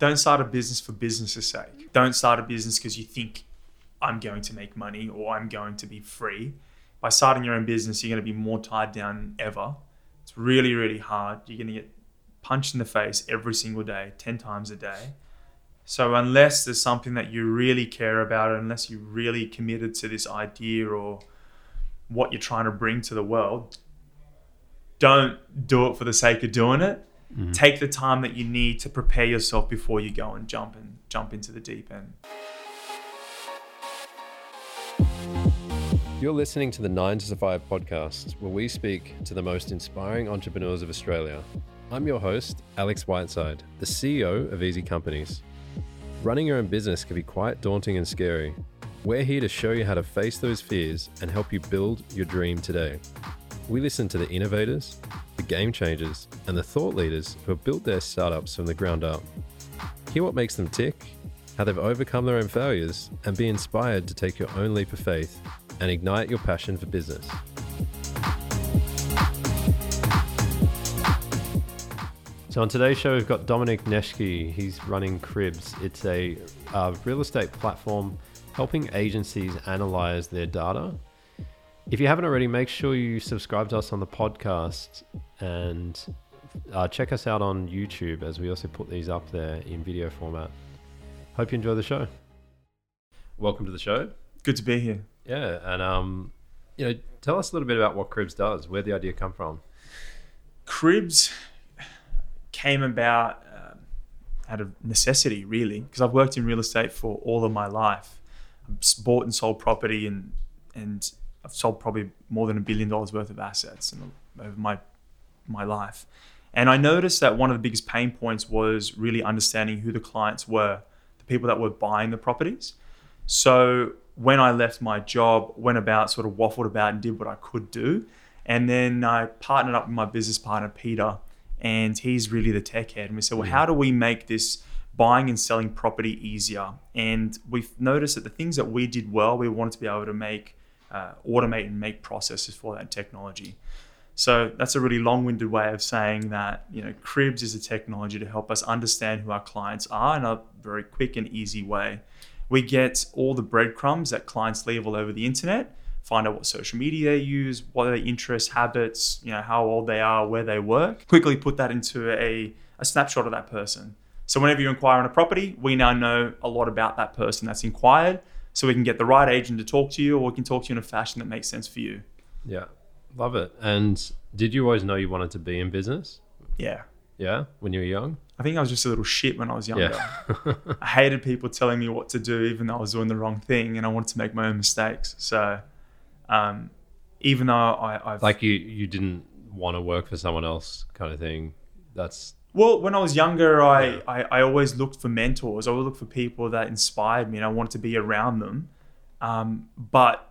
don't start a business for business's sake. Don't start a business because you think I'm going to make money or I'm going to be free. By starting your own business, you're going to be more tied down than ever. It's really, really hard. You're going to get punched in the face every single day, 10 times a day. So, unless there's something that you really care about, unless you're really committed to this idea or what you're trying to bring to the world, don't do it for the sake of doing it. Mhm. Take the time that you need to prepare yourself before you go and jump and jump into the deep end. You're listening to the 9 to Survive podcast, where we speak to the most inspiring entrepreneurs of Australia. I'm your host, Alex Whiteside, the CEO of Easy Companies. Running your own business can be quite daunting and scary. We're here to show you how to face those fears and help you build your dream today. We listen to the innovators, the game changers, and the thought leaders who have built their startups from the ground up. Hear what makes them tick, how they've overcome their own failures, and be inspired to take your own leap of faith and ignite your passion for business. So on today's show, we've got Dominic Neshke. He's running Cribs. It's a uh, real estate platform helping agencies analyze their data. If you haven't already, make sure you subscribe to us on the podcast and uh, check us out on YouTube as we also put these up there in video format. Hope you enjoy the show. Welcome to the show. Good to be here. Yeah, and um, you know, tell us a little bit about what Cribs does. Where the idea come from? Cribs came about um, out of necessity, really, because I've worked in real estate for all of my life. I've bought and sold property, and and I've sold probably more than a billion dollars worth of assets in, over my my life. And I noticed that one of the biggest pain points was really understanding who the clients were, the people that were buying the properties. So when I left my job, went about, sort of waffled about and did what I could do. And then I partnered up with my business partner, Peter, and he's really the tech head. And we said, well, how do we make this buying and selling property easier? And we've noticed that the things that we did well, we wanted to be able to make, uh, automate and make processes for that technology. So that's a really long-winded way of saying that you know Cribs is a technology to help us understand who our clients are in a very quick and easy way. We get all the breadcrumbs that clients leave all over the internet, find out what social media they use, what are their interests, habits, you know, how old they are, where they work. Quickly put that into a, a snapshot of that person. So whenever you inquire on a property, we now know a lot about that person that's inquired. So we can get the right agent to talk to you, or we can talk to you in a fashion that makes sense for you. Yeah, love it. And did you always know you wanted to be in business? Yeah. Yeah, when you were young. I think I was just a little shit when I was younger. Yeah. I hated people telling me what to do, even though I was doing the wrong thing, and I wanted to make my own mistakes. So, um, even though I, I've like you, you didn't want to work for someone else, kind of thing. That's well, when I was younger, I, Yeah. I, I always looked for mentors. I would look for people that inspired me, and I wanted to be around them. Um, but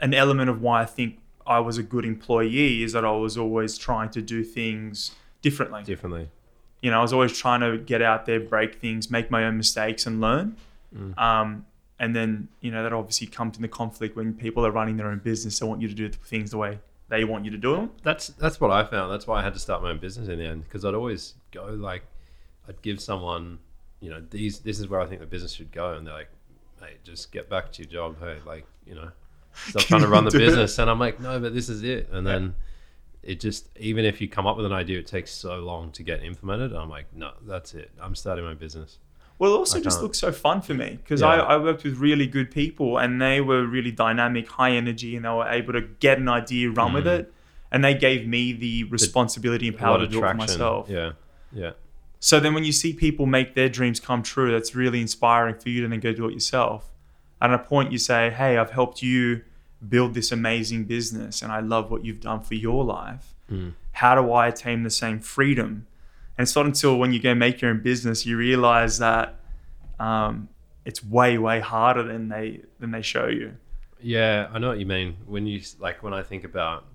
an element of why I think I was a good employee is that I was always trying to do things differently. differently. you know, I was always trying to get out there, break things, make my own mistakes, and learn. Mm. Um, and then, you know, that obviously comes into conflict when people are running their own business. They want you to do things the way they want you to do them. That's that's what I found. That's why I had to start my own business in the end because I'd always go like, I'd give someone, you know, these this is where I think the business should go, and they're like, mate, just get back to your job. Hey, like, you know, stop trying to run the Do it. business. And I'm like, no, but this is it. And then it just even if you come up with an idea, it takes so long to get implemented. I'm like, no, that's it. I'm starting my business. Well, it also just looks so fun for me because Yeah. I, I worked with really good people and they were really dynamic, high energy, and they were able to get an idea, run with Mm. it. And they gave me the responsibility and power to do it for myself. Yeah, yeah, So then when you see people make their dreams come true, that's really inspiring for you to then go do it yourself. At a point you say, Hey, I've helped you build this amazing business and I love what you've done for your life. Mm. How do I attain the same freedom? And it's not until when you go make your own business you realize that um, it's way, way harder than they than they show you. yeah. I know what you mean. When you like when I think about,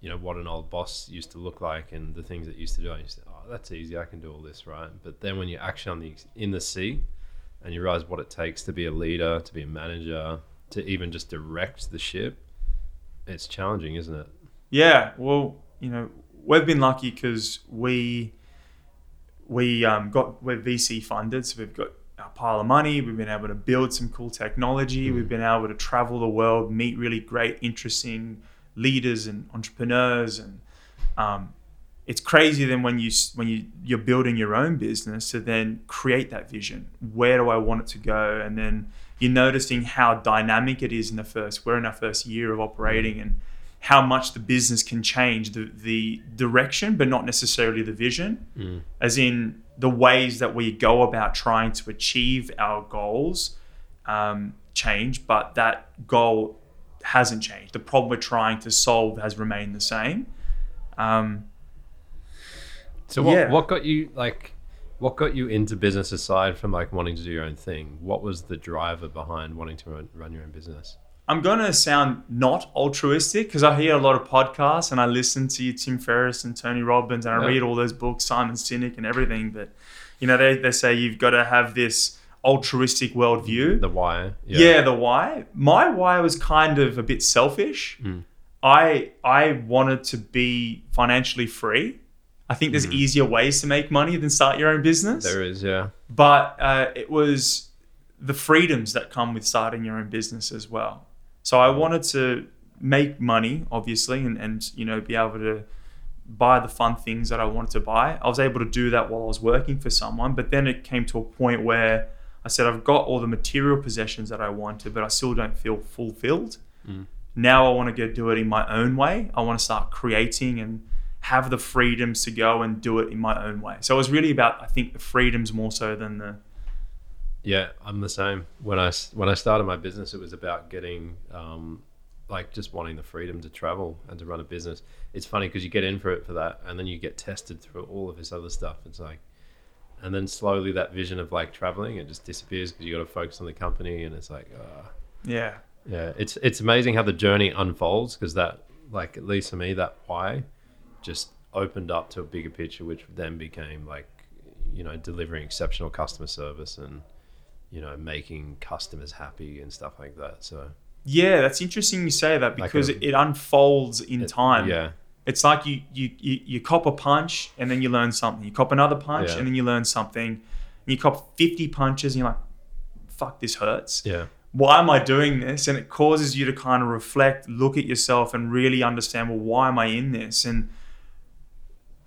you know, what an old boss used to look like and the things that used to do, I used to, oh, that's easy. I can do all this, right? But then when you're actually on the in the sea, and you realize what it takes to be a leader, to be a manager, to even just direct the ship, it's challenging, isn't it? Yeah, well, you know, we've been lucky because we we um, got we're VC funded, so we've got a pile of money. We've been able to build some cool technology. We've been able to travel the world, meet really great, interesting leaders and entrepreneurs, and um, it's crazy then when you when you you're building your own business to then create that vision. Where do I want it to go? And then you're noticing how dynamic it is in the first. We're in our first year of operating, and how much the business can change the the direction, but not necessarily the vision. Mm. As in the ways that we go about trying to achieve our goals um, change, but that goal hasn't changed. The problem we're trying to solve has remained the same. Um, So what Yeah. what got you like what got you into business aside from like wanting to do your own thing? What was the driver behind wanting to run, run your own business? I'm going to sound not altruistic because I hear a lot of podcasts and I listen to you, Tim Ferriss and Tony Robbins, and I Yeah. read all those books, Simon Sinek and everything. But, you know, they, they say you've got to have this altruistic worldview. The why? Yeah. the why. My why was kind of a bit selfish. Mm. I I wanted to be financially free. I think there's easier ways to make money than start your own business. There is, yeah. But uh, it was the freedoms that come with starting your own business as well. So I wanted to make money, obviously, and, and you know be able to buy the fun things that I wanted to buy. I was able to do that while I was working for someone, but then it came to a point where I said I've got all the material possessions that I wanted, but I still don't feel fulfilled. Mm. Now I want to go do it in my own way. I want to start creating and have the freedoms to go and do it in my own way. So it was really about I think the freedoms more so than the Yeah, I'm the same. When I when I started my business, it was about getting um, like just wanting the freedom to travel and to run a business. It's funny because you get in for it for that, and then you get tested through all of this other stuff. It's like, and then slowly that vision of like traveling it just disappears because you got to focus on the company, and it's like, uh, yeah. yeah, it's it's amazing how the journey unfolds because that like at least for me that why just opened up to a bigger picture, which then became like you know delivering exceptional customer service and you know making customers happy and stuff like that. So Yeah, that's interesting you say that Like because a- it, it unfolds in it- time. yeah, It's like you, you you you cop a punch and then you learn something. You cop another punch Yeah. and then you learn something. And you cop 50 punches and you're like, fuck, this hurts. yeah, Why am I doing this? And it causes you to kind of reflect, look at yourself and really understand, well, why am I in this? And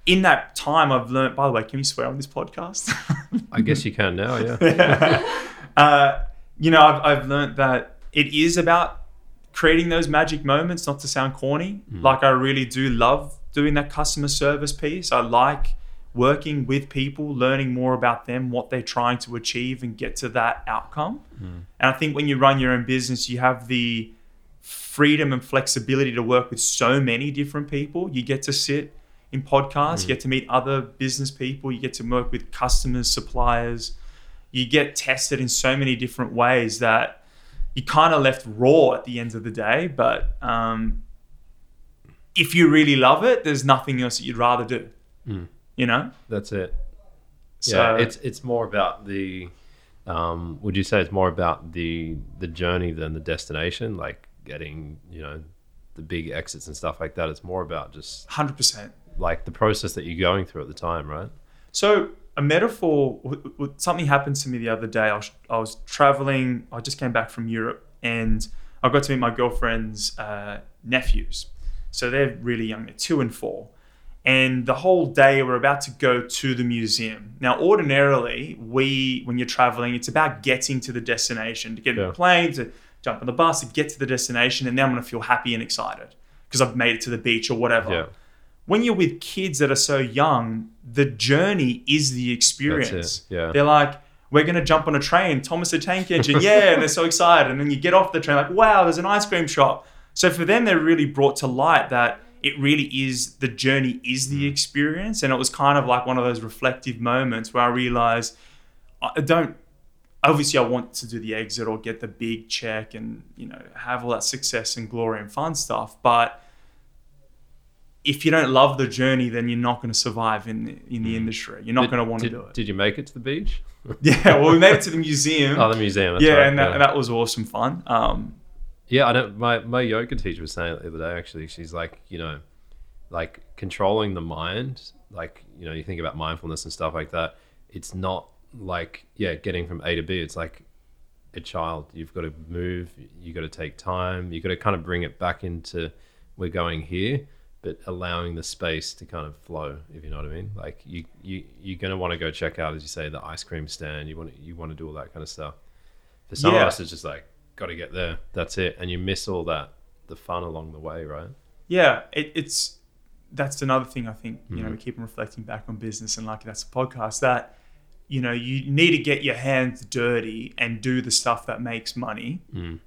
in that time, I've learned, by the way, can you swear on this podcast? I guess you can now. Yeah, uh, you know, I've, I've learned that it is about creating those magic moments, not to sound corny. Like, I really do love doing that customer service piece. I like working with people, learning more about them, what they're trying to achieve, and get to that outcome. And I think when you run your own business, you have the freedom and flexibility to work with so many different people. You get to sit in podcasts, you get to meet other business people, you get to work with customers, suppliers. You get tested in so many different ways that you kind of left raw at the end of the day. But um, if you really love it, there's nothing else that you'd rather do. Mm. You know? that's it. So yeah, it's it's more about the. Um, would you say it's more about the the journey than the destination? Like getting you know the big exits and stuff like that. It's more about just 100%. Like the process that you're going through at the time, right? So a metaphor, something happened to me the other day. I was, I was traveling. I just came back from Europe, and I got to meet my girlfriend's uh, nephews. So they're really young. They're two and four. And the whole day, we're about to go to the museum. Now, ordinarily, we, when you're traveling, it's about getting to the destination, to get in the plane, to jump on the bus, to get to the destination, and then I'm going to feel happy and excited because I've made it to the beach or whatever Yeah, when you're with kids that are so young, the journey is the experience. that's it. Yeah, They're like, we're going to jump on a train, Thomas the Tank Engine, yeah, and they're so excited. And then you get off the train, like, wow, there's an ice cream shop. So for them, they're really brought to light that it really is the journey is the mm. experience. And it was kind of like one of those reflective moments where I realized I don't. Obviously, I want to do the exit or get the big check and you know have all that success and glory and fun stuff. But if you don't love the journey, then you're not going to survive in the, in the industry. You're not Did- going to want to do it. Did you make it to the beach? yeah, well, we made it to the museum. Oh, the museum. Yeah, right, and that, that was awesome fun. Um, Yeah, I don't. My my yoga teacher was saying it the other day. Actually, she's like, you know, like controlling the mind, like you know, you think about mindfulness and stuff like that. It's not like yeah, getting from A to B. It's like a child. You've got to move. You got to take time. You got to kind of bring it back into we're going here, but allowing the space to kind of flow. If you know what I mean. Like you you you're gonna want to go check out, as you say, the ice cream stand. You want to, you want to do all that kind of stuff. For some Yeah. of us, it's just like got to get there. That's it, and you miss all that the fun along the way, right? yeah, it, it's that's another thing I think you know Mhm. we keep on reflecting back on business and like that's a podcast that you know you need to get your hands dirty and do the stuff that makes money, Mm.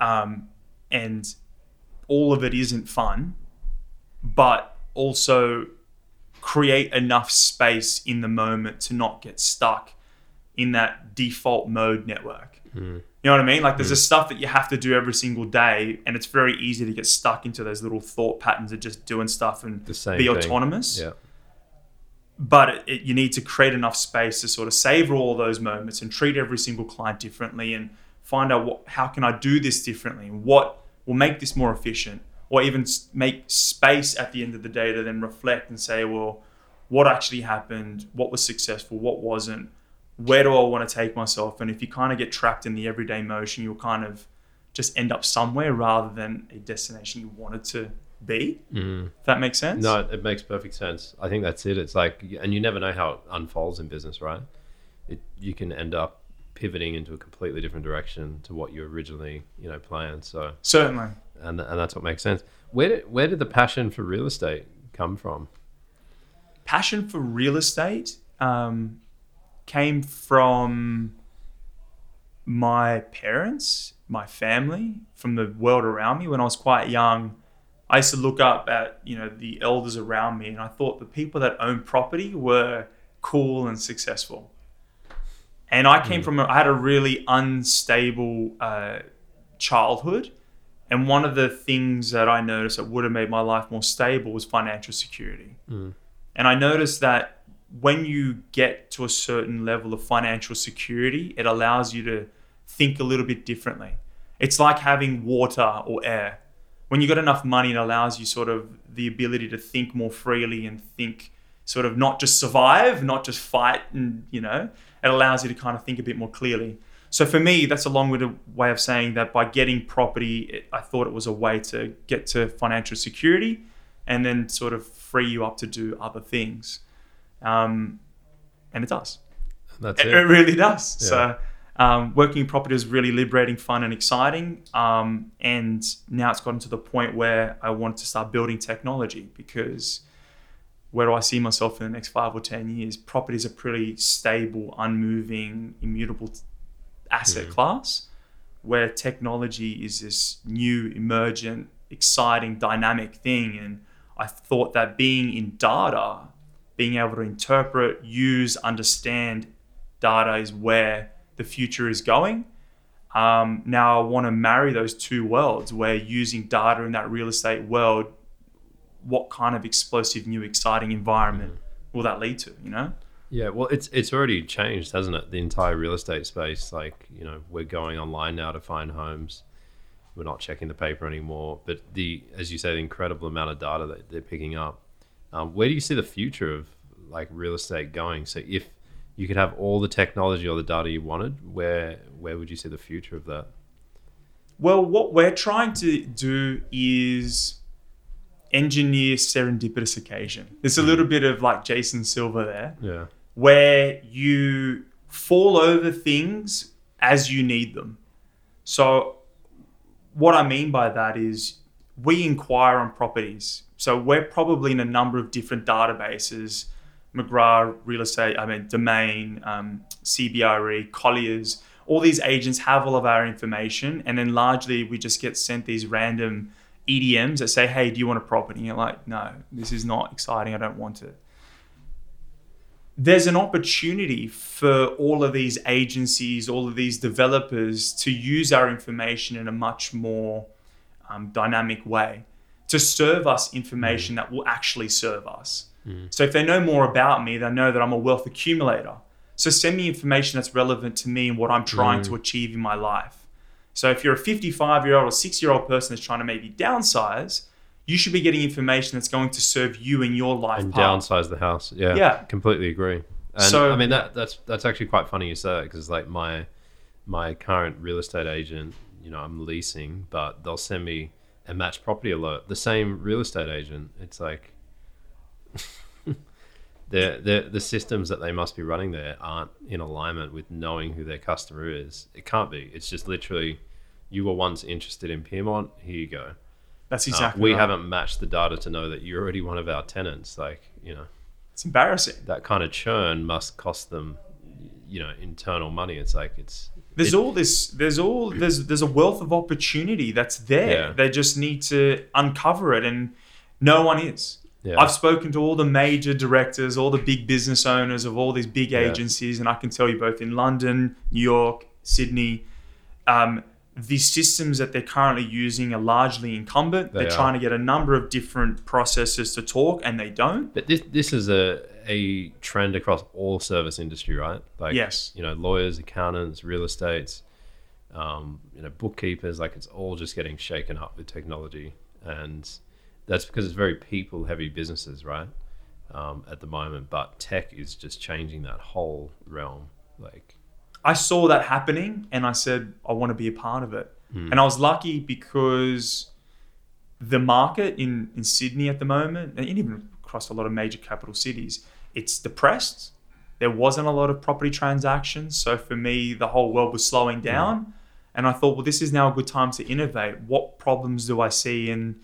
um, and all of it isn't fun, but also create enough space in the moment to not get stuck in that default mode network. Mm. You know what I mean? Like there's this stuff that you have to do every single day, and it's very easy to get stuck into those little thought patterns of just doing stuff and be thing. autonomous. Yeah. But it, it, you need to create enough space to sort of savor all those moments and treat every single client differently and find out what, how can I do this differently? and What will make this more efficient? Or even make space at the end of the day to then reflect and say, well, what actually happened? What was successful? What wasn't? Where do I want to take myself? And if you kind of get trapped in the everyday motion, you'll kind of just end up somewhere rather than a destination you wanted to be. Mm. If that makes sense? No, it makes perfect sense. I think that's it. It's like, and you never know how it unfolds in business, right? It you can end up pivoting into a completely different direction to what you originally, you know, planned. So, Certainly. And and that's what makes sense. Where did where did the passion for real estate come from? passion for real estate um, came from my parents, my family, from the world around me. When I was quite young, I used to look up at you know the elders around me, and I thought the people that own property were cool and successful. And I came from a, I had a really unstable uh, childhood, and one of the things that I noticed that would have made my life more stable was financial security. Mm. And I noticed that when you get to a certain level of financial security, it allows you to think a little bit differently. It's like having water or air. When you've got enough money, it allows you sort of the ability to think more freely and think sort of not just survive, not just fight, and you know, it allows you to kind of think a bit more clearly. So for me, that's a long-winded way of saying that by getting property, it, I thought it was a way to get to financial security, and then sort of free you up to do other things. Um, and it does. That's It, it. it really does. Yeah. So um, working in property is really liberating, fun, and exciting. Um, and now it's gotten to the point where I want to start building technology because where do I see myself in the next five or ten years? Property is a pretty stable, unmoving, immutable asset Mhm. class, where technology is this new, emergent, exciting, dynamic thing. And I thought that being in data, being able to interpret, use, understand data is where the future is going. Um, now I want to marry those two worlds where using data in that real estate world, what kind of explosive, new, exciting environment will that lead to? You know? Yeah, well, it's it's already changed, hasn't it? The entire real estate space. Like, you know, we're going online now to find homes. We're not checking the paper anymore. But the, as you say, the incredible amount of data that they're picking up. Um, where do you see the future of like real estate going? So, if you could have all the technology or the data you wanted, where where would you see the future of that? Well, what we're trying to do is engineer serendipitous occasion. There's a little bit of like Jason Silva there. Yeah. Where you fall over things as you need them. So, what I mean by that is we inquire on properties. So, we're probably in a number of different databases McGrath, Real Estate, I mean, Domain, um, CBRE, Colliers. All these agents have all of our information, and then largely we just get sent these random EDMs that say, "Hey, do you want a property?" And you're like, "No, this is not exciting. I don't want it." There's an opportunity for all of these agencies, all of these developers to use our information in a much more um, dynamic way to serve us information mm. that will actually serve us. Mm. So if they know more about me, they know that I'm a wealth accumulator. So send me information that's relevant to me and what I'm trying to mm. achieve in my life. So if you're a 55 year old or 6 year old person that's trying to maybe downsize, you should be getting information that's going to serve you in your life and path. downsize the house. Yeah, Yeah. completely agree. And So- I mean that that's that's actually quite funny you say that because like my my current real estate agent, you know, I'm leasing, but they'll send me a match property alert. The same real estate agent. It's like the the the systems that they must be running there aren't in alignment with knowing who their customer is. It can't be. It's just literally you were once interested in Piedmont. Here you go. That's Uh, exactly we right. haven't matched the data to know that you're already one of our tenants. Like you know It's embarrassing. that kind of churn must cost them, you know, internal money. It's like it's There's it- all this. There's all there's there's a wealth of opportunity that's there. Yeah. They just need to uncover it, and no one is. yeah, I've spoken to all the major directors, all the big business owners of all these big Yeah. agencies, and I can tell you both in London, New York, Sydney, um, the systems that they're currently using are largely incumbent. They They're are. trying to get a number of different processes to talk, and they don't. but this this is a a trend across all service industry, right? Like Yes. you know, lawyers, accountants, real estates, um, you know, bookkeepers. Like it's all just getting shaken up with technology, and that's because it's very people heavy businesses, right? Um, at the moment, but tech is just changing that whole realm. Like I saw that happening and I said, I want to be a part of it. Hmm. And I was lucky because the market in, in Sydney at the moment, and even across a lot of major capital cities, it's depressed. There wasn't a lot of property transactions. So for me, the whole world was slowing down. And I thought, well, this is now a good time to innovate. What problems do I see? And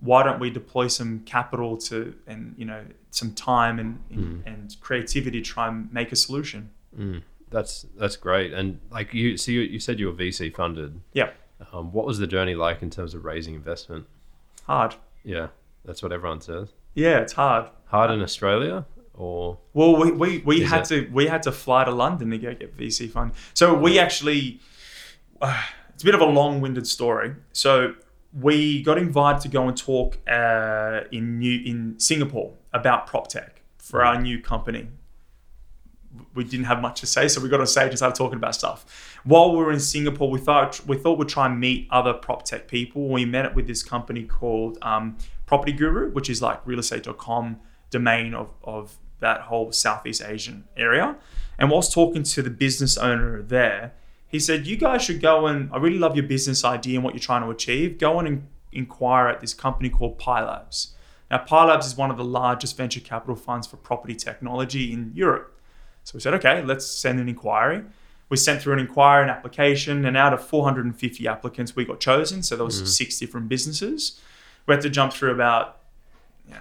why don't we deploy some capital to, and, you know, some time and, and, and creativity to try and make a solution? Mm, that's that's great. And like you, so you, you said you were VC funded. Yeah. Um, what was the journey like in terms of raising investment? Hard. Yeah, that's what everyone says. Yeah, it's hard. Hard in Australia, or Well, we, we, we had it? to we had to fly to London to go get VC fund. So we actually, uh, it's a bit of a long-winded story. So we got invited to go and talk uh, in new in Singapore about prop tech for our new company. We didn't have much to say, so we got on stage and started talking about stuff. While we were in Singapore, we thought we thought we'd try and meet other prop tech people. We met up with this company called um, Property Guru, which is like realestate.com domain of, of that whole Southeast Asian area. And whilst talking to the business owner there, he said, You guys should go and I really love your business idea and what you're trying to achieve. Go and in- inquire at this company called Pi Labs. Now, Pi Labs is one of the largest venture capital funds for property technology in Europe. So we said, okay, let's send an inquiry. We sent through an inquiry, an application, and out of 450 applicants, we got chosen. So there was six different businesses. We had to jump through about you know,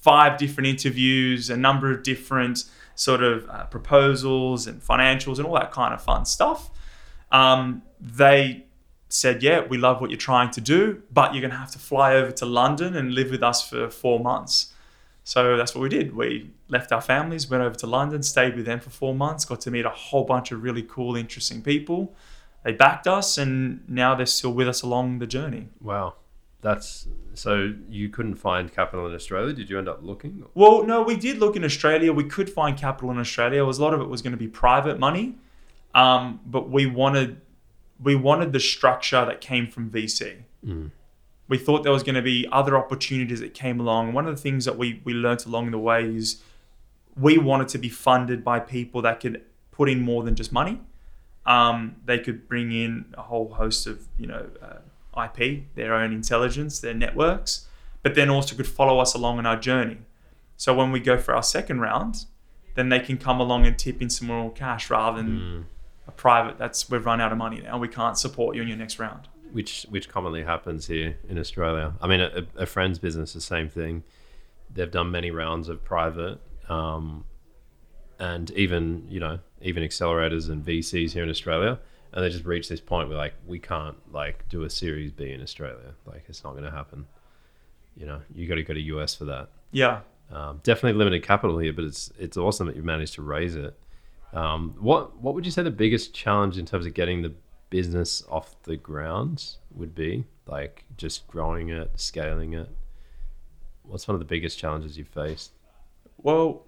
five different interviews, a number of different sort of uh, proposals and financials and all that kind of fun stuff. Um, they said, yeah, we love what you're trying to do, but you're going to have to fly over to London and live with us for four months. So that's what we did. We left our families, went over to London, stayed with them for four months, got to meet a whole bunch of really cool, interesting people. They backed us, and now they're still with us along the journey. wow, that's so you couldn't find capital in Australia. Did you end up looking? Well, no, we did look in Australia. We could find capital in Australia. It was a lot of it was going to be private money, um, but we wanted we wanted the structure that came from VC. Mm. We thought there was going to be other opportunities that came along. One of the things that we we learnt along the way is we wanted to be funded by people that could put in more than just money. Um, they could bring in a whole host of you know uh, IP, their own intelligence, their networks, but then also could follow us along on our journey. So when we go for our second round, then they can come along and tip in some more cash rather than Mm. a private. That's we've run out of money now. We can't support you in your next round. Which which commonly happens here in Australia. I mean, a, a friend's business, the same thing. They've done many rounds of private, um, and even you know even accelerators and VCs here in Australia, and they just reach this point where like we can't like do a Series B in Australia. Like it's not going to happen. You know, you got to go to US for that. Yeah. Um, definitely limited capital here, but it's it's awesome that you've managed to raise it. Um, what what would you say the biggest challenge in terms of getting the business off the ground would be? Like just growing it, scaling it. What's one of the biggest challenges you've faced? Well,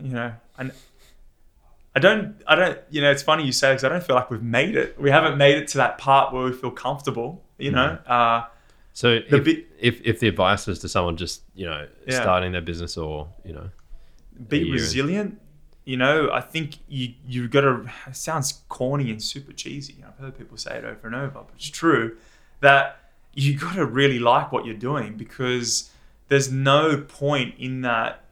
you know, and I don't, I don't, you know, it's funny you say because I don't feel like we've made it. We haven't made it to that part where we feel comfortable. You know, uh, So The if, bi- if if the advice was to someone just you know Yeah. starting their business or you know be resilient. You know, I think you you got to. It sounds corny and super cheesy. I've heard people say it over and over, but it's true that you got to really like what you're doing because there's no point in that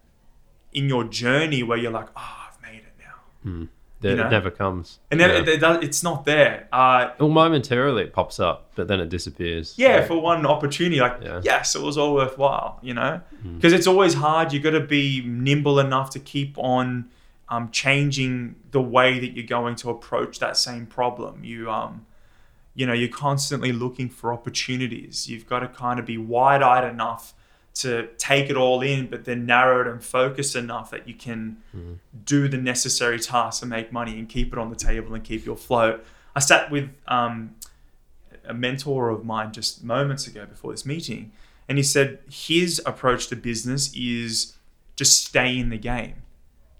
in your journey where you're like, oh, I've made it now, hmm. that You know? it never comes. and then yeah. it, it does- it's not there. Uh, well, momentarily it pops up, but then it disappears. yeah, Like, for one opportunity, like Yeah. yes, it was all worthwhile, you know, hmm. because it's always hard. You got to be nimble enough to keep on um, changing the way that you're going to approach that same problem. You um, you know, you're constantly looking for opportunities. You've got to kind of be wide-eyed enough to take it all in, but then narrow it and focus enough that you can do the necessary tasks and make money and keep it on the table and keep your float. I sat with um, a mentor of mine just moments ago before this meeting, and he said his approach to business is just stay in the game.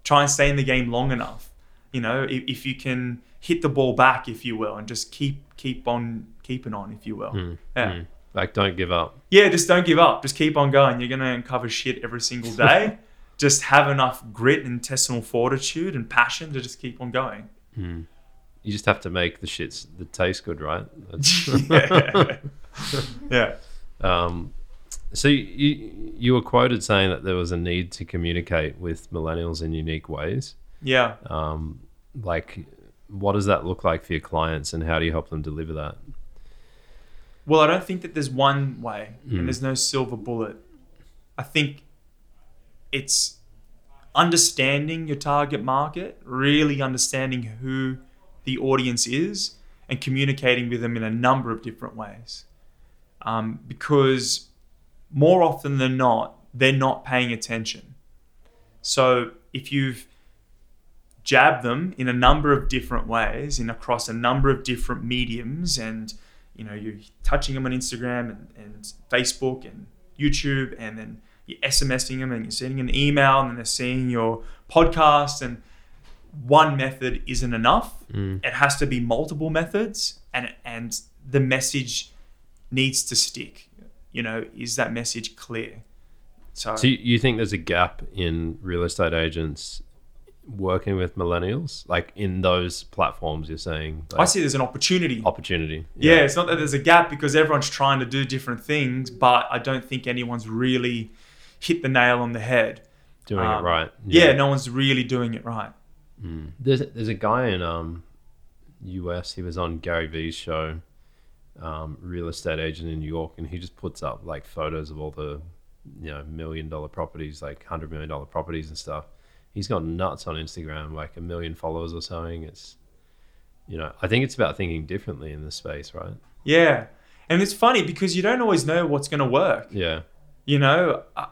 Try and stay in the game long enough. You know, if, if you can hit the ball back, if you will, and just keep keep on keeping on, if you will. Yeah. mm. like don't give up. Yeah, just don't give up. Just keep on going. You're gonna uncover shit every single day. just have enough grit and intestinal fortitude and passion to just keep on going. You just have to make the shits that taste good, right? Yeah. yeah. Um, so you you were quoted saying that there was a need to communicate with millennials in unique ways. Yeah. Um, like, what does that look like for your clients, and how do you help them deliver that? Well, I don't think that there's one way Mm. and there's no silver bullet. I think it's understanding your target market, really understanding who the audience is, and communicating with them in a number of different ways. Um, because more often than not, they're not paying attention. So if you've jabbed them in a number of different ways, in across a number of different mediums, and you know you're touching them on Instagram and, and Facebook and YouTube, and then you're SMSing them and you're sending an email, and then they're seeing your podcast. And one method isn't enough; mm. it has to be multiple methods, and and the message needs to stick. You know, is that message clear? So, So you, think there's a gap in real estate agents working with millennials, like in those platforms? You're saying I see there's an opportunity. opportunity. Yeah, it's not that there's a gap because everyone's trying to do different things, but I don't think anyone's really hit the nail on the head. doing it Um, right. Yeah, no one's really doing it right. There's there's a guy in um US. He was on Gary Vee's show, um, real estate agent in New York, and he just puts up like photos of all the you know million dollar properties, like hundred million dollar properties and stuff. He's gone nuts on Instagram, like a million followers or something. It's you know I think it's about thinking differently in this space, right? Yeah. And it's funny because you don't always know what's going to work. Yeah, You know, uh,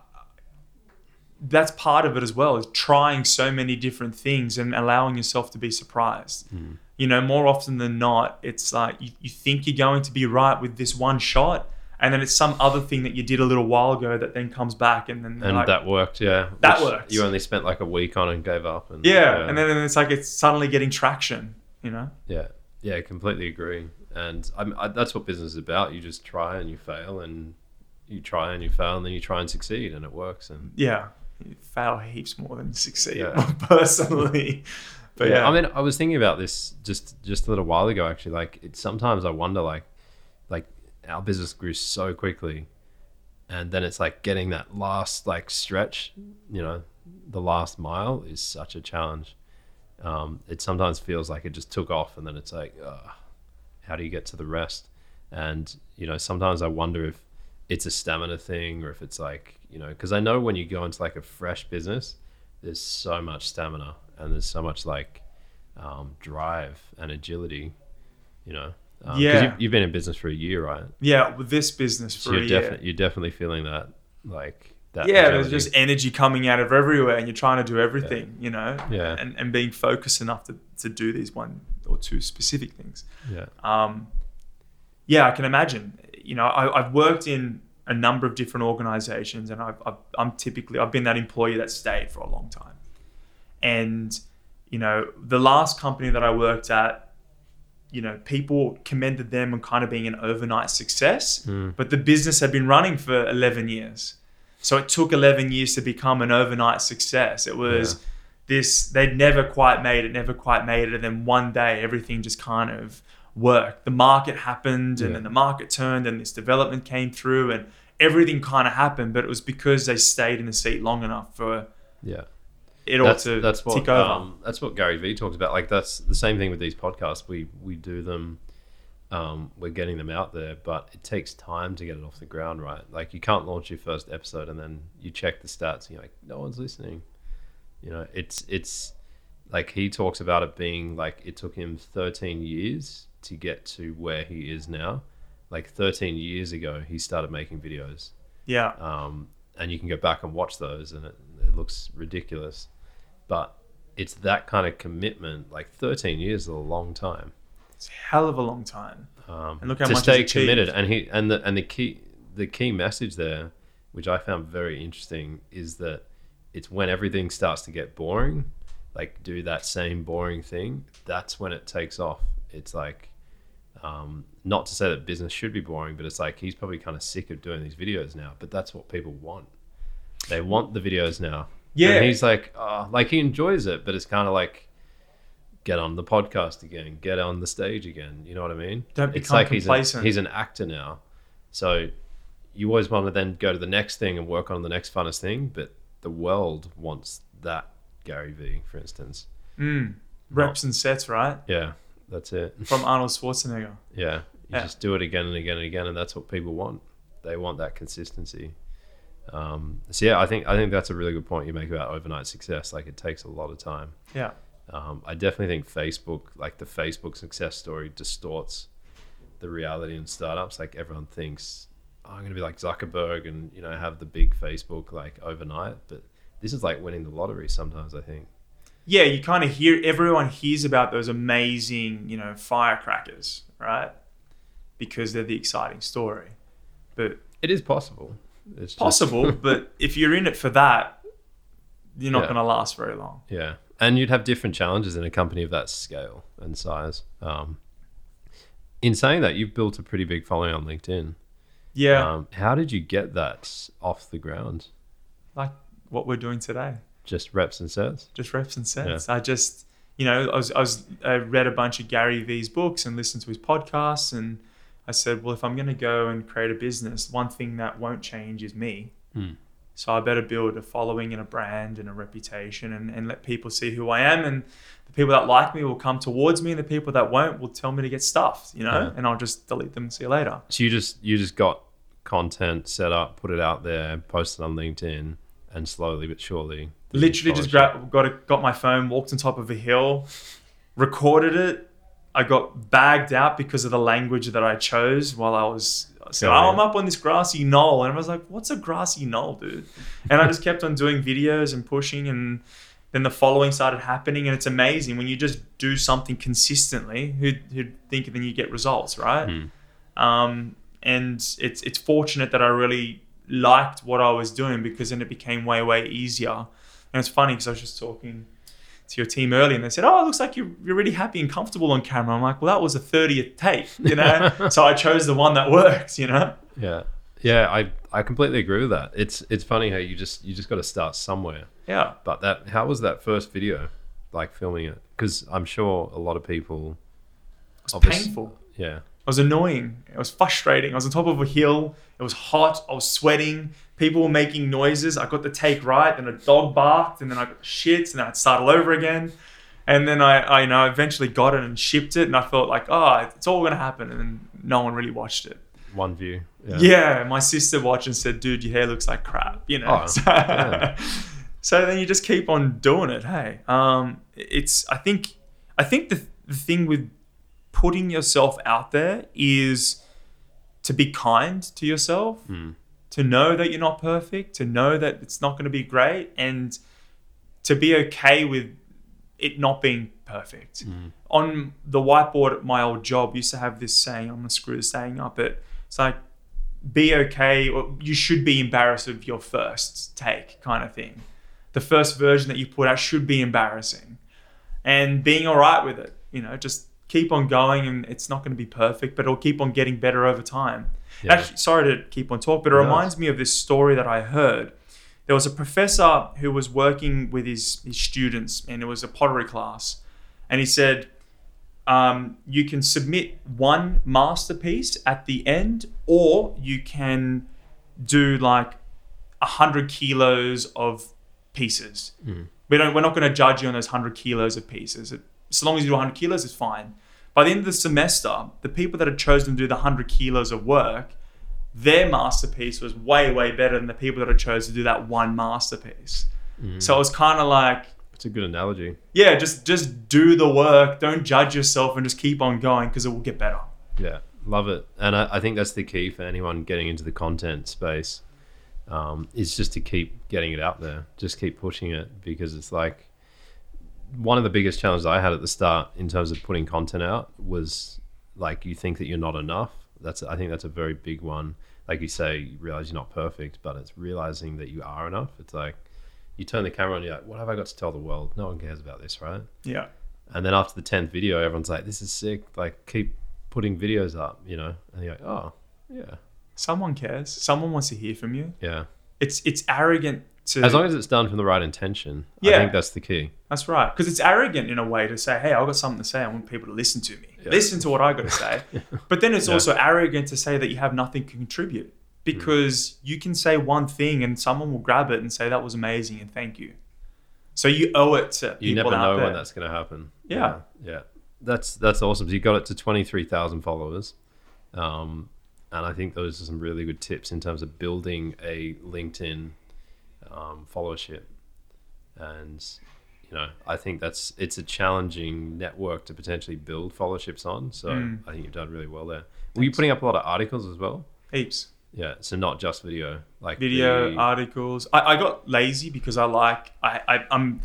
that's part of it as well, is trying so many different things and allowing yourself to be surprised. Hmm. You know, more often than not, it's like you, you think you're going to be right with this one shot, and then it's some other thing that you did a little while ago that then comes back, and then and like, that worked. Yeah, That worked. You only spent like a week on it and gave up. And yeah, and then and it's like it's suddenly getting traction. You know, Yeah, yeah, completely agree. And I'm, I, that's what business is about. You just try and you fail, and you try and you fail, and then you try and succeed, and it works. And yeah, fail heaps more than succeed Yeah. personally. But yeah, I mean, I was thinking about this just just a little while ago. Actually, like it, sometimes I wonder, like, like our business grew so quickly, and then it's like getting that last like stretch. You know, the last mile is such a challenge. Um, it sometimes feels like it just took off, and then it's like, ugh, how do you get to the rest? And you know, sometimes I wonder if it's a stamina thing or if it's like you know, because I know when you go into like a fresh business, there's so much stamina and there's so much like um, drive and agility. You know, um, Yeah. you've, you've been in business for a year, right? yeah, with this business So for you're a year. definitely you're definitely feeling that like that. yeah, there's agility. just energy coming out of everywhere, and you're trying to do everything, you know, Yeah. and, and being focused enough to, to do these one or two specific things. yeah, Um, yeah, I can imagine. You know, I, I've worked in a number of different organizations, and I've, I've, I'm typically I've been that employee that stayed for a long time. And you know, the last company that I worked at, you know, people commended them on kind of being an overnight success, Mm. but the business had been running for 11 years. So it took 11 years to become an overnight success. It was this, they'd never quite made it, never quite made it. And then one day, everything just kind of worked. The market happened, and Yeah. then the market turned, and this development came through, and everything kind of happened. But it was because they stayed in the seat long enough for Yeah. it all that's, to that's what tick over. Um, that's what Gary Vee talks about. Like that's the same thing with these podcasts. We we do them. Um, we're getting them out there, but it takes time to get it off the ground, right? Like you can't launch your first episode and then you check the stats and you're like, no one's listening. You know, it's it's like he talks about it being like it took him 13 years to get to where he is now. Like 13 years ago, he started making videos yeah. um, and you can go back and watch those, and it, it looks ridiculous. But it's that kind of commitment. Like 13 years is a long time. It's a hell of a long time. Um, And look how to much stay he's committed. And he and the and the key the key message there, which I found very interesting, is that it's when everything starts to get boring, like do that same boring thing. That's when it takes off. It's like. Um, not to say that business should be boring, but it's like he's probably kind of sick of doing these videos now. But that's what people want. They want the videos now. Yeah. And he's like, oh, like he enjoys it, but it's kind of like, get on the podcast again, get on the stage again. You know what I mean? Don't it's become like he's, complacent. a, he's an actor now. So you always want to then go to the next thing and work on the next funnest thing, but the world wants that Gary Vee, for instance. Mm. Reps and sets, right? Yeah, that's it. From Arnold Schwarzenegger. Yeah, you Yeah. just do it again and again and again, and that's what people want. They want that consistency. Um, so yeah, I think I think that's a really good point you make about overnight success. Like it takes a lot of time. Yeah. Um, I definitely think Facebook, like the Facebook success story, distorts the reality in startups. Like everyone thinks, oh, I'm going to be like Zuckerberg and you know have the big Facebook like overnight, but this is like winning the lottery. Sometimes I think. Yeah, you kind of hear everyone hears about those amazing, you know, firecrackers, right? Because they're the exciting story. But It is possible. It's possible, but if you're in it for that, you're not Yeah. going to last very long. Yeah, and you'd have different challenges in a company of that scale and size. Um, in saying that, you've built a pretty big following on LinkedIn. Yeah, Um, how did you get that off the ground? like what we're doing today. Just reps and sets. just reps and sets. I just, you know, I was, I was, I read a bunch of Gary Vee's books and listened to his podcasts, and I said, well, if I'm going to go and create a business, one thing that won't change is me. Hmm. So I better build a following and a brand and a reputation, and, and let people see who I am. And the people that like me will come towards me, and the people that won't will tell me to get stuffed, you know, Yeah. and I'll just delete them and see you later. So you just you just got content set up, put it out there, posted on LinkedIn, and slowly but surely, literally just gra- got a, got my phone, walked on top of a hill, recorded it. I got bagged out because of the language that I chose while I was. I said, Yeah, oh. I'm up on this grassy knoll, and I was like, "What's a grassy knoll, dude?" And I just kept on doing videos and pushing, and then the following started happening, and it's amazing when you just do something consistently. Who'd, who'd think then you get results, right? Hmm. Um, and it's it's fortunate that I really liked what I was doing because then it became way way easier. And it's funny because I was just talking to your team earlier, and they said, "Oh, it looks like you're you're really happy and comfortable on camera." I'm like, "Well, that was a 30th take, you know." so I chose the one that works, you know. Yeah, yeah, I I completely agree with that. It's it's funny how you just you just got to start somewhere. Yeah. But that how was that first video, like filming it? Because I'm sure a lot of people. It was Obvious- painful. Yeah, It was annoying. It was frustrating. I was on top of a hill. It was hot. I was sweating. People were making noises. I got the take right. Then a dog barked, and then I got shits, and then I'd start all over again. And then I, I, you know, eventually got it and shipped it, and I felt like, oh, it's all gonna happen. And then no one really watched it. one view. Yeah, my sister watched and said, dude, your hair looks like crap. You know. Oh, so, yeah. so then you just keep on doing it. Hey, um, it's. I think. I think the the thing with putting yourself out there is to be kind to yourself, Mm. to know that you're not perfect, to know that it's not going to be great, and to be okay with it not being perfect. Mm. On the whiteboard at my old job, used to have this saying. I'm gonna screw this saying up. It it's like be okay, or you should be embarrassed of your first take, kind of thing. The first version that you put out should be embarrassing, and being all right with it. You know, just keep on going, and it's not going to be perfect, but it'll keep on getting better over time. Yeah. Actually, sorry to keep on talk, but it No. reminds me of this story that I heard. There was a professor who was working with his, his students, and it was a pottery class. And he said, um, You can submit one masterpiece at the end, or you can do like a 100 kilos of pieces. Mm. We don't, we're not going to judge you on those 100 kilos of pieces. It, so long as you do 100 kilos, it's fine. By the end of the semester, the people that had chosen to do the 100 kilos of work, their masterpiece was way, way better than the people that had chosen to do that one masterpiece. Mm. So it was kind of like, It's a good analogy. yeah, just just do the work. Don't judge yourself and just keep on going because it will get better. Yeah, love it. And I, I think that's the key for anyone getting into the content space. Um, is just to keep getting it out there, just keep pushing it because it's like one of the biggest challenges I had at the start in terms of putting content out was like you think that you're not enough. That's I think that's a very big one. Like you say, you realize you're not perfect, but it's realizing that you are enough. It's like you turn the camera on, you're like, what have I got to tell the world? No one cares about this, right? Yeah. And then after the tenth video, everyone's like, "This is sick! Like, keep putting videos up," you know. And you're like, "Oh, yeah, Someone cares. Someone wants to hear from you. yeah." It's it's arrogant to. As long as it's done from the right intention, Yeah. I think that's the key. That's right. Because it's arrogant in a way to say, hey, I've got something to say. I want people to listen to me. Yeah. Listen to what I got to say. But then it's Yeah. also arrogant to say that you have nothing to contribute because you can say one thing and someone will grab it and say, that was amazing and thank you. So you owe it to people You never out know there. when that's going to happen. Yeah. yeah, yeah. That's that's awesome. So you got it to twenty three thousand followers, um, and I think those are some really good tips in terms of building a LinkedIn um, followership. And you know, I think that's it's a challenging network to potentially build followerships on. So Mm. I think you've done really well there. Were you putting up a lot of articles as well? Heaps. Yeah, so not just video, like Video, the- articles. I, I got lazy because I like, I, I, I'm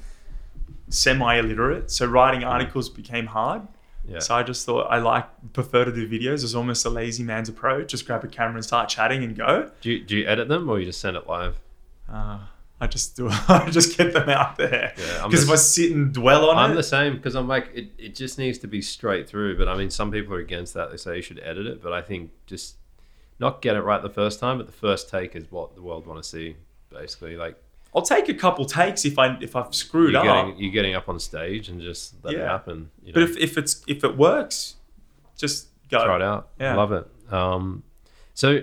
semi illiterate. So writing articles became hard. yeah, So I just thought I like prefer to do videos. It's almost a lazy man's approach. Just grab a camera and start chatting and go. do you, do you edit them or you just send it live? Uh, I just do. I just get them out there. Yeah, Because if I sit and dwell on it. I'm the same because I'm like it, it just needs to be straight through. But I mean, some people are against that. They say you should edit it, but I think just not get it right the first time, but the first take is what the world want to see. Basically, like I'll take a couple takes if I if I've screwed you're up. getting, you're getting up on stage and just let it happen. You know, but if, if it's if it works, just go. try it out. Yeah. Love it. Um, so,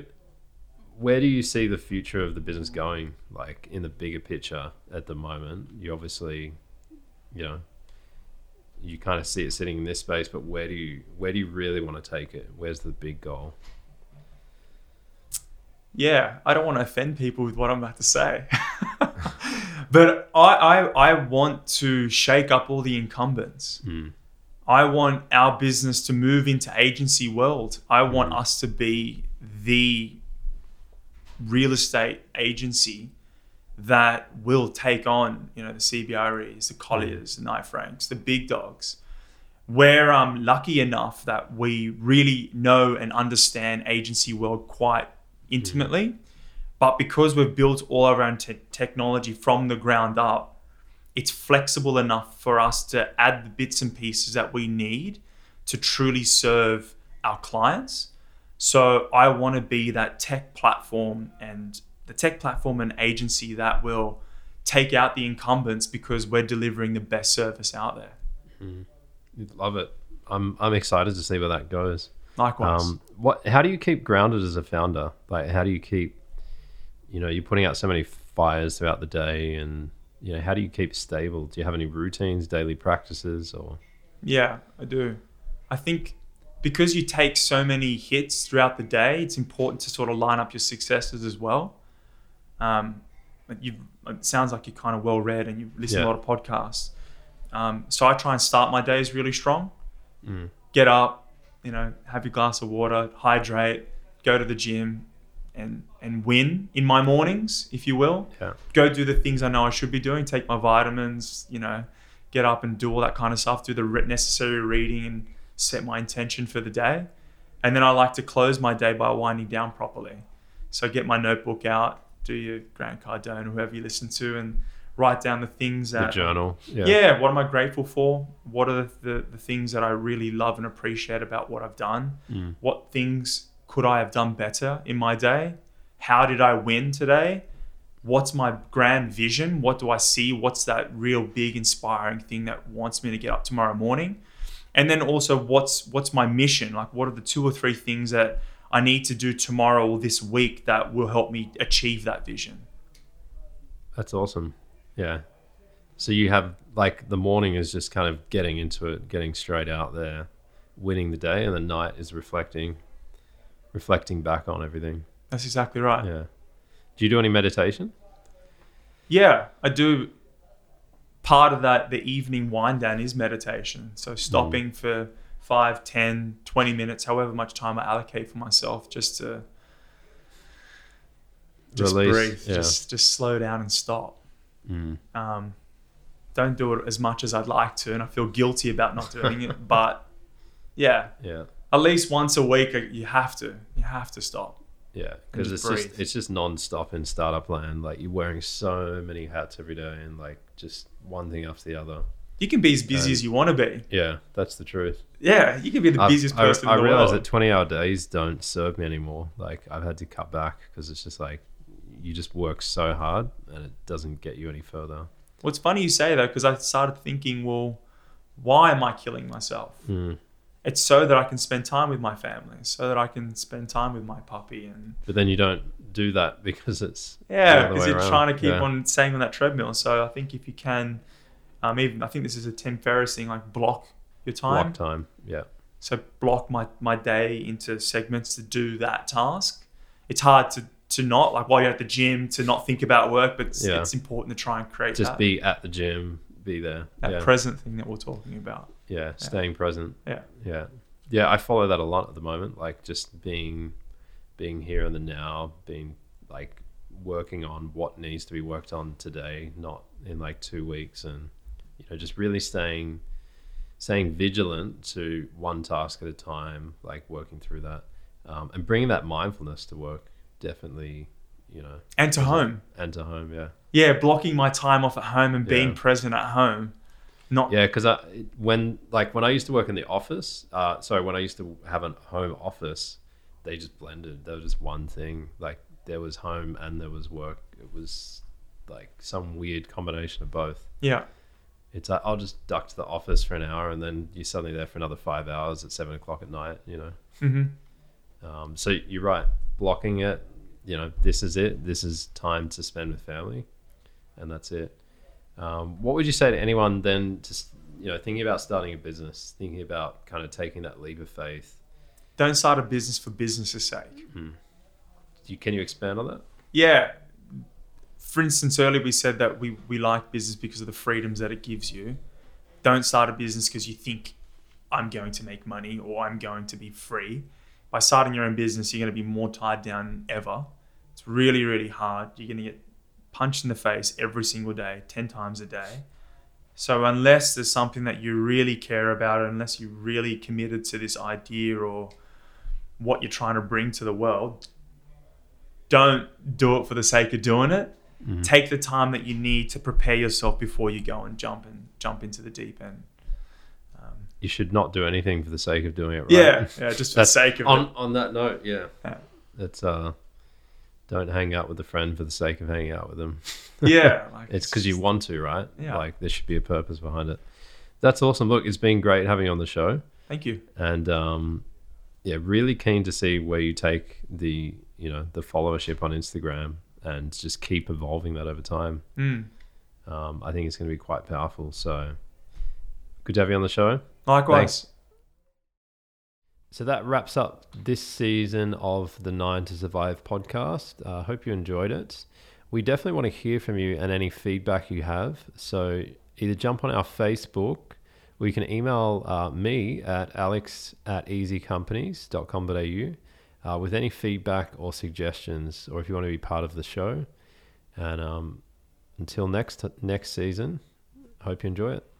where do you see the future of the business going? Like in the bigger picture at the moment, you obviously, you know, you kind of see it sitting in this space, but where do you where do you really want to take it? Where's the big goal? Yeah, I don't want to offend people with what I'm about to say, but I, I I want to shake up all the incumbents. Hmm. I want our business to move into agency world. I want Mm. us to be the real estate agency that will take on, you know, the CBREs, the Colliers, the Knight Franks, the big dogs. We're um, lucky enough that we really know and understand agency world quite intimately, but because we've built all our own te- technology from the ground up, it's flexible enough for us to add the bits and pieces that we need to truly serve our clients. So I want to be that tech platform and the tech platform and agency that will take out the incumbents because we're delivering the best service out there. Love it. I'm I'm excited to see where that goes. Likewise. Um, what? How do you keep grounded as a founder? Like, how do you keep? You know, you're putting out so many fires throughout the day, and you know, how do you keep stable? Do you have any routines, daily practices, or? Yeah, I do. I think because you take so many hits throughout the day, it's important to sort of line up your successes as well. Um, you it sounds like you're kind of well read and you listen to a lot of podcasts. Um, so I try and start my days really strong. Mm. Get up, you know, have your glass of water, hydrate, go to the gym, and and win in my mornings, if you will Yeah. go do the things I know I should be doing, take my vitamins, you know, get up and do all that kind of stuff, do the necessary reading and set my intention for the day. And then I like to close my day by winding down properly. So get my notebook out, do your Grant Cardone, whoever you listen to, and write down the things The that journal. Yeah. yeah. what am I grateful for? What are the, the, the things that I really love and appreciate about what I've done? Mm. What things could I have done better in my day? How did I win today? What's my grand vision? What do I see? What's that real big inspiring thing that wants me to get up tomorrow morning? And then also what's what's my mission? Like what are the two or three things that I need to do tomorrow or this week that will help me achieve that vision? That's awesome. Yeah. So you have like the morning is just kind of getting into it, getting straight out there, winning the day, and the night is reflecting, reflecting back on everything. That's exactly right. Yeah. Do you do any meditation? Yeah, I do. Part of that, the evening wind down is meditation. So stopping for 5, 10, 20 minutes, however much time I allocate for myself, just to just Release, breathe, yeah. just just slow down and stop. Mm. Um, don't do it as much as I'd like to, and I feel guilty about not doing it. But yeah, Yeah. at least once a week, uh, you have to. You have to stop. Yeah, because it's just it's just non-stop in startup land. Like you're wearing so many hats every day, and like just one thing after the other. You can be as busy Um, as you want to be. Yeah, that's the truth. Yeah, you can be the I've- busiest I, person I in the realize world. that 20-hour days don't serve me anymore. Like I've had to cut back because it's just like you just work so hard, and it doesn't get you any further. Well, it's funny you say that because I started thinking, well, why am I killing myself? Mm. It's so that I can spend time with my family, so that I can spend time with my puppy, and But then you don't do that because it's yeah, because you're around. trying to keep Yeah. on staying on that treadmill. So I think if you can, um, even I think this is a Tim Ferriss thing, like block your time. block time. Yeah, So block my my day into segments to do that task. It's hard to to not like while you're at the gym to not think about work, but it's, Yeah. it's important to try and create just that, be at the gym, be there. that yeah. present thing that we're talking about. Yeah, staying present. Yeah. yeah, yeah. I follow that a lot at the moment. Like just being, being here in the now, being like working on what needs to be worked on today, not in like two weeks, and you know, just really staying, staying vigilant to one task at a time, like working through that, um, and bringing that mindfulness to work. Definitely, you know, And to home. and to home. Yeah. yeah, blocking my time off at home and being Yeah. present at home. Not Yeah, because I when like when I used to work in the office, uh, sorry, when I used to have a home office, they just blended. They were just one thing. Like there was home and there was work. It was like some weird combination of both. yeah, It's like I'll just duck to the office for an hour and then you're suddenly there for another five hours at seven o'clock at night. You know. hmm Um, so you're right. Blocking it. You know, this is it. This is time to spend with family, and that's it. Um, what would you say to anyone then? Just you know, thinking about starting a business, thinking about kind of taking that leap of faith. don't start a business for business's sake. Do you, can you expand on that? Yeah. For instance, earlier we said that we, we like business because of the freedoms that it gives you. Don't start a business because you think I'm going to make money or I'm going to be free. By starting your own business, you're going to be more tied down than ever. It's really, really hard. You're going to get punched in the face every single day, 10 times a day. So, unless there's something that you really care about, unless you're really committed to this idea or what you're trying to bring to the world, don't do it for the sake of doing it. Mm-hmm. Take the time that you need to prepare yourself before you go and jump and jump into the deep end. Um, You should not do anything for the sake of doing it. Right? Yeah, yeah, just for the sake of on it. on that note. Yeah, Yeah. that's uh, don't hang out with a friend for the sake of hanging out with them. Yeah, like It's because you want to, right? Yeah. Like there should be a purpose behind it. That's awesome. Look, it's been great having you on the show, Thank you. and um, yeah, really keen to see where you take the you know the followership on Instagram and just keep evolving that over time. Mm. Um, I think it's going to be quite powerful. So good to have you on the show. Likewise. So that wraps up this season of the Nine to Survive podcast. I uh, hope you enjoyed it. We definitely want to hear from you and any feedback you have. So either jump on our Facebook or you can email uh, me at alex at easycompanies.com.au uh, with any feedback or suggestions, or if you want to be part of the show. And um, until next next season, hope you enjoy it.